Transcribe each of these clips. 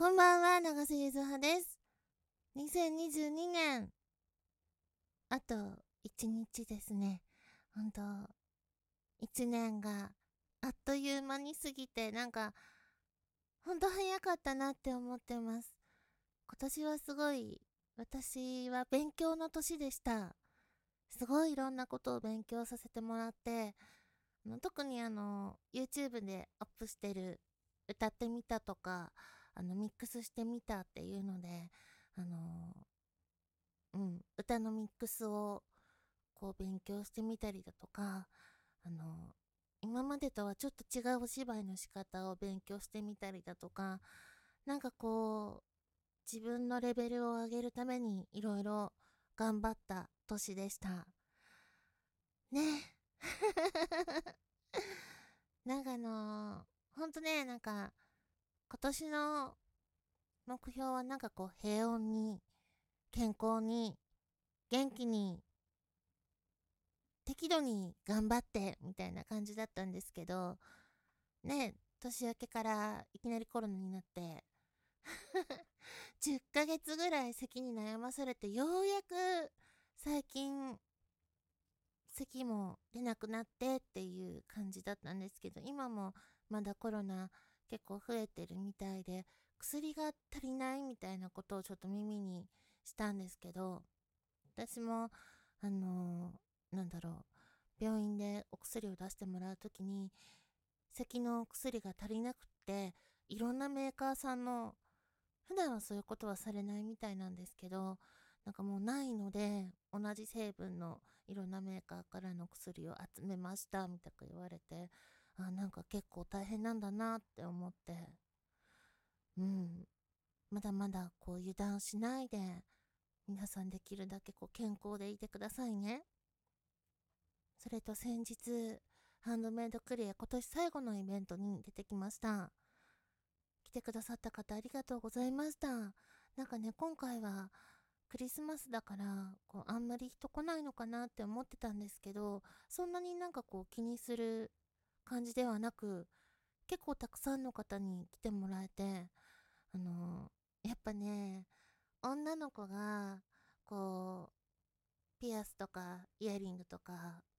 こんばんは、長瀬ゆずはです。2022年、あと1日ですね。ほんと、1年があっという間に過ぎて、なんか、ほんと早かったなって思ってます。今年はすごい、私は勉強の年でした。すごいいろんなことを勉強させてもらって、特にあの、YouTube でアップしてる歌ってみたとか、あの、ミックスしてみたっていうので、あの、うん、歌のミックスをこう勉強してみたりだとか、あの、今までとはちょっと違うお芝居の仕方を勉強してみたりだとか、なんかこう、自分のレベルを上げるためにいろいろ頑張った年でした。ね。なんかあのー、ほんとね、なんか、今年の目標はなんかこう平穏に、健康に、元気に、適度に頑張ってみたいな感じだったんですけど、ね、年明けからいきなりコロナになって10ヶ月ぐらい咳に悩まされてようやく最近咳も出なくなってっていう感じだったんですけど今もまだコロナ結構増えてるみたいで、薬が足りないみたいなことをちょっと耳にしたんですけど、私も、あのー、なんだろう、病院でお薬を出してもらうときに、咳の薬が足りなくって、いろんなメーカーさんの、普段はそういうことはされないみたいなんですけど、なんかもうないので、同じ成分のいろんなメーカーからの薬を集めました、みたいな言われて、あなんか結構大変なんだなって思って。うん。まだまだこう油断しないで皆さんできるだけこう健康でいてくださいね。それと先日ハンドメイドクリア今年最後のイベントに出てきました。来てくださった方ありがとうございました。なんかね今回はクリスマスだからこうあんまり人来ないのかなって思ってたんですけどそんなになんかこう気にする感じではなく結構たくさんの方に来てもらえてあのやっぱね女の子がこうピアスとかイヤリングとか、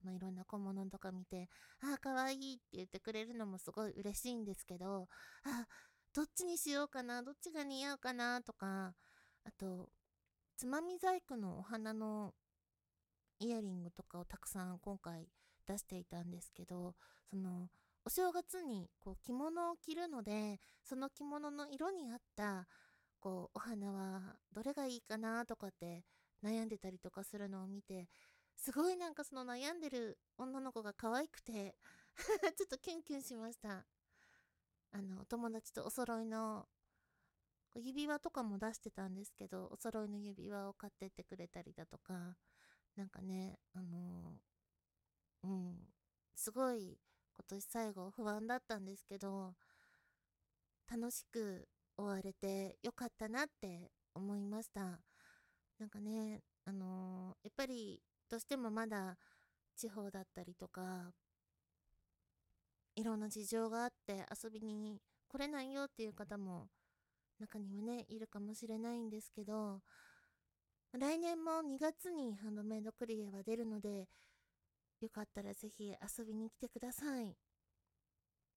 まあ、いろんな小物とか見てああかわいいって言ってくれるのもすごい嬉しいんですけどあどっちにしようかなどっちが似合うかなとかあとつまみ細工のお花のイヤリングとかをたくさん今回出していたんですけどそのお正月にこう着物を着るのでその着物の色に合ったこうお花はどれがいいかなとかって悩んでたりとかするのを見てすごいなんかその悩んでる女の子が可愛くて ちょっとキュンキュンしました。あのお友達とお揃いの指輪とかも出してたんですけどお揃いの指輪を買ってってくれたりだとかなんかねあの、すごい今年最後不安だったんですけど、楽しく終われてよかったなって思いました。なんかね、あのー、やっぱりどうしてもまだ地方だったりとか、いろんな事情があって遊びに来れないよっていう方も中にはね、いるかもしれないんですけど、来年も2月にハンドメイドクリエは出るので、よかったらぜひ遊びに来てください。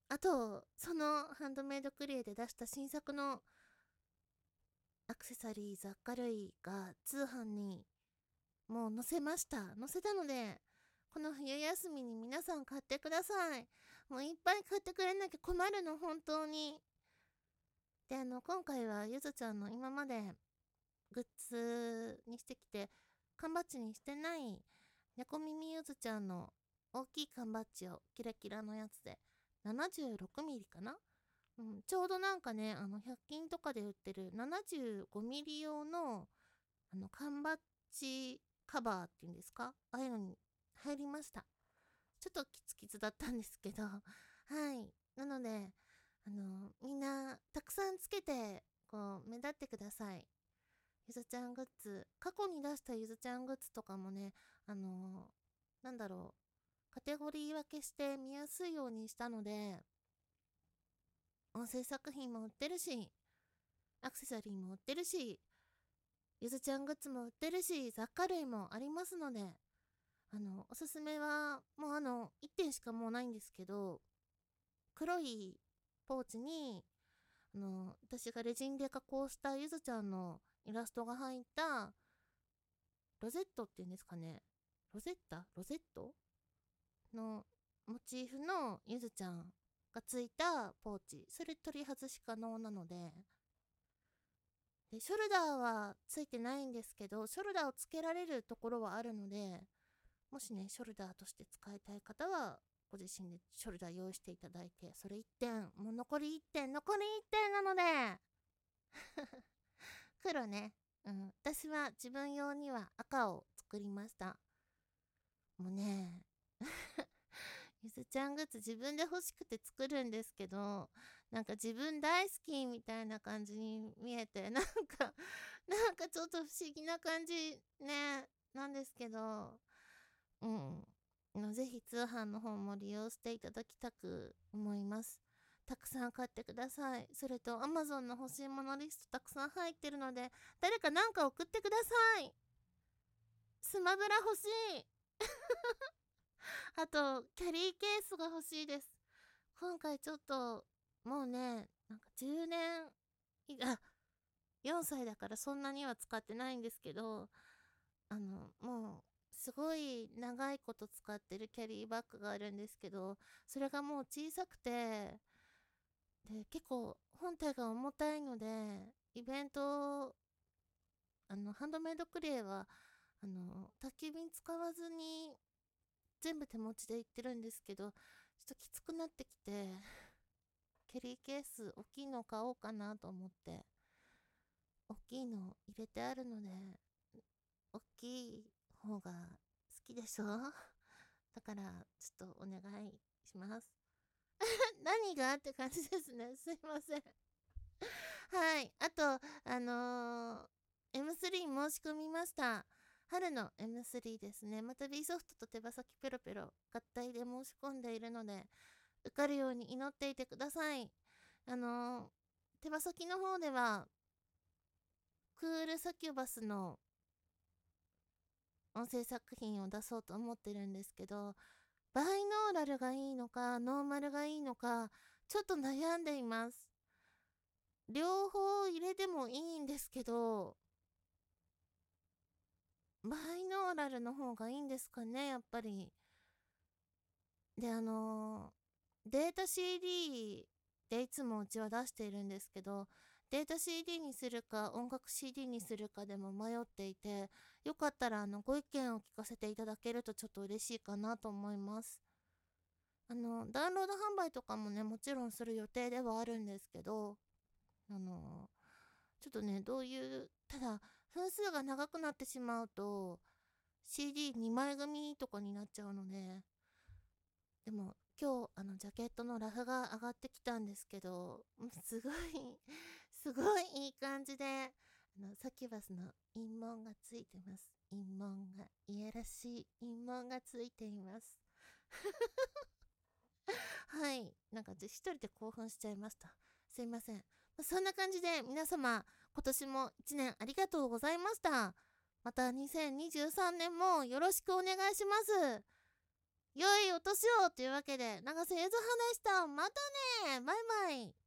あと、そのハンドメイドクリエで出した新作のアクセサリー雑貨類が通販にもう載せました。載せたので、この冬休みに皆さん買ってください。もういっぱい買ってくれなきゃ困るの、本当に。で、あの、今回はゆずちゃんの今までグッズにしてきて、缶バッジにしてない猫耳ゆずちゃんの大きい缶バッジをキラキラのやつで76ミリかな？うん、ちょうどなんかね、あの、100均とかで売ってる75ミリ用の、あの、缶バッジカバーっていうんですか？ああいうのに入りました。ちょっとキツキツだったんですけど、はい。なので、あの、みんな、たくさんつけて、こう、目立ってください。ゆずちゃんグッズ、過去に出したゆずちゃんグッズとかもね、あのー、なんだろう、カテゴリー分けして見やすいようにしたので、音声作品も売ってるし、アクセサリーも売ってるし、ゆずちゃんグッズも売ってるし、雑貨類もありますので、あの、おすすめは、もうあの、1点しかもうないんですけど、黒いポーチに、あの、私がレジンで加工したゆずちゃんのイラストが入った、ロゼットっていうんですかね。ロゼッタ？ロゼット？のモチーフのゆずちゃんがついたポーチ。それ取り外し可能なので。で、ショルダーはついてないんですけど、ショルダーをつけられるところはあるので、もしね、ショルダーとして使いたい方は、ご自身でショルダー用意していただいて、それ1点、もう残り1点、残り1点なので 黒ね。うん。私は自分用には赤を作りました。もうね、ゆずちゃんグッズ自分で欲しくて作るんですけど、なんか自分大好きみたいな感じに見えて、なんか、なんかちょっと不思議な感じね、なんですけど、うん。ぜひ通販の方も利用していただきたく思います。たくさん買ってください。それと Amazon の欲しいものリストたくさん入ってるので、誰か何か送ってください。スマブラ欲しい。あと、キャリーケースが欲しいです。今回ちょっと、もうね、なんか10年、あ、4歳だからそんなには使ってないんですけど、あの、もう、すごい長いこと使ってるキャリーバッグがあるんですけど、それがもう小さくて、で、結構本体が重たいので、イベント、あの、ハンドメイドクレイは、あの、宅急便使わずに、全部手持ちで行ってるんですけど、ちょっときつくなってきて、キャリーケース大きいの買おうかなと思って、大きいの入れてあるので、大きい方が好きでしょ？だから、ちょっとお願いします。何が？って感じですね。すいません はい。あと、あのー、M3 申し込みました。春の M3 ですね。また B ソフトと手羽先ペロペロ合体で申し込んでいるので、受かるように祈っていてください。あのー、手羽先の方では、クールサキュバスの音声作品を出そうと思ってるんですけど、バイノーラルがいいのか、ノーマルがいいのか、ちょっと悩んでいます。両方入れてもいいんですけど、バイノーラルの方がいいんですかね、やっぱり。で、あの、データ CD でいつもうちは出しているんですけど、データ CD にするか音楽 CD にするかでも迷っていて、よかったらあのご意見を聞かせていただけるとちょっと嬉しいかなと思います。あの、ダウンロード販売とかもね、もちろんする予定ではあるんですけど、あの、ちょっとね、どういう、ただ、分数が長くなってしまうと、CD2 枚組とかになっちゃうので、でも、今日、あの、ジャケットのラフが上がってきたんですけど、すごいすごいいい感じで、あの、サキュバスの陰門がついてます。陰門が、いやらしい陰門がついています。はい。なんか、一人で興奮しちゃいました。すいません。そんな感じで、皆様、今年も一年ありがとうございました。また2023年もよろしくお願いします。良いお年をというわけで、長瀬ゆずはでした。またねバイバイ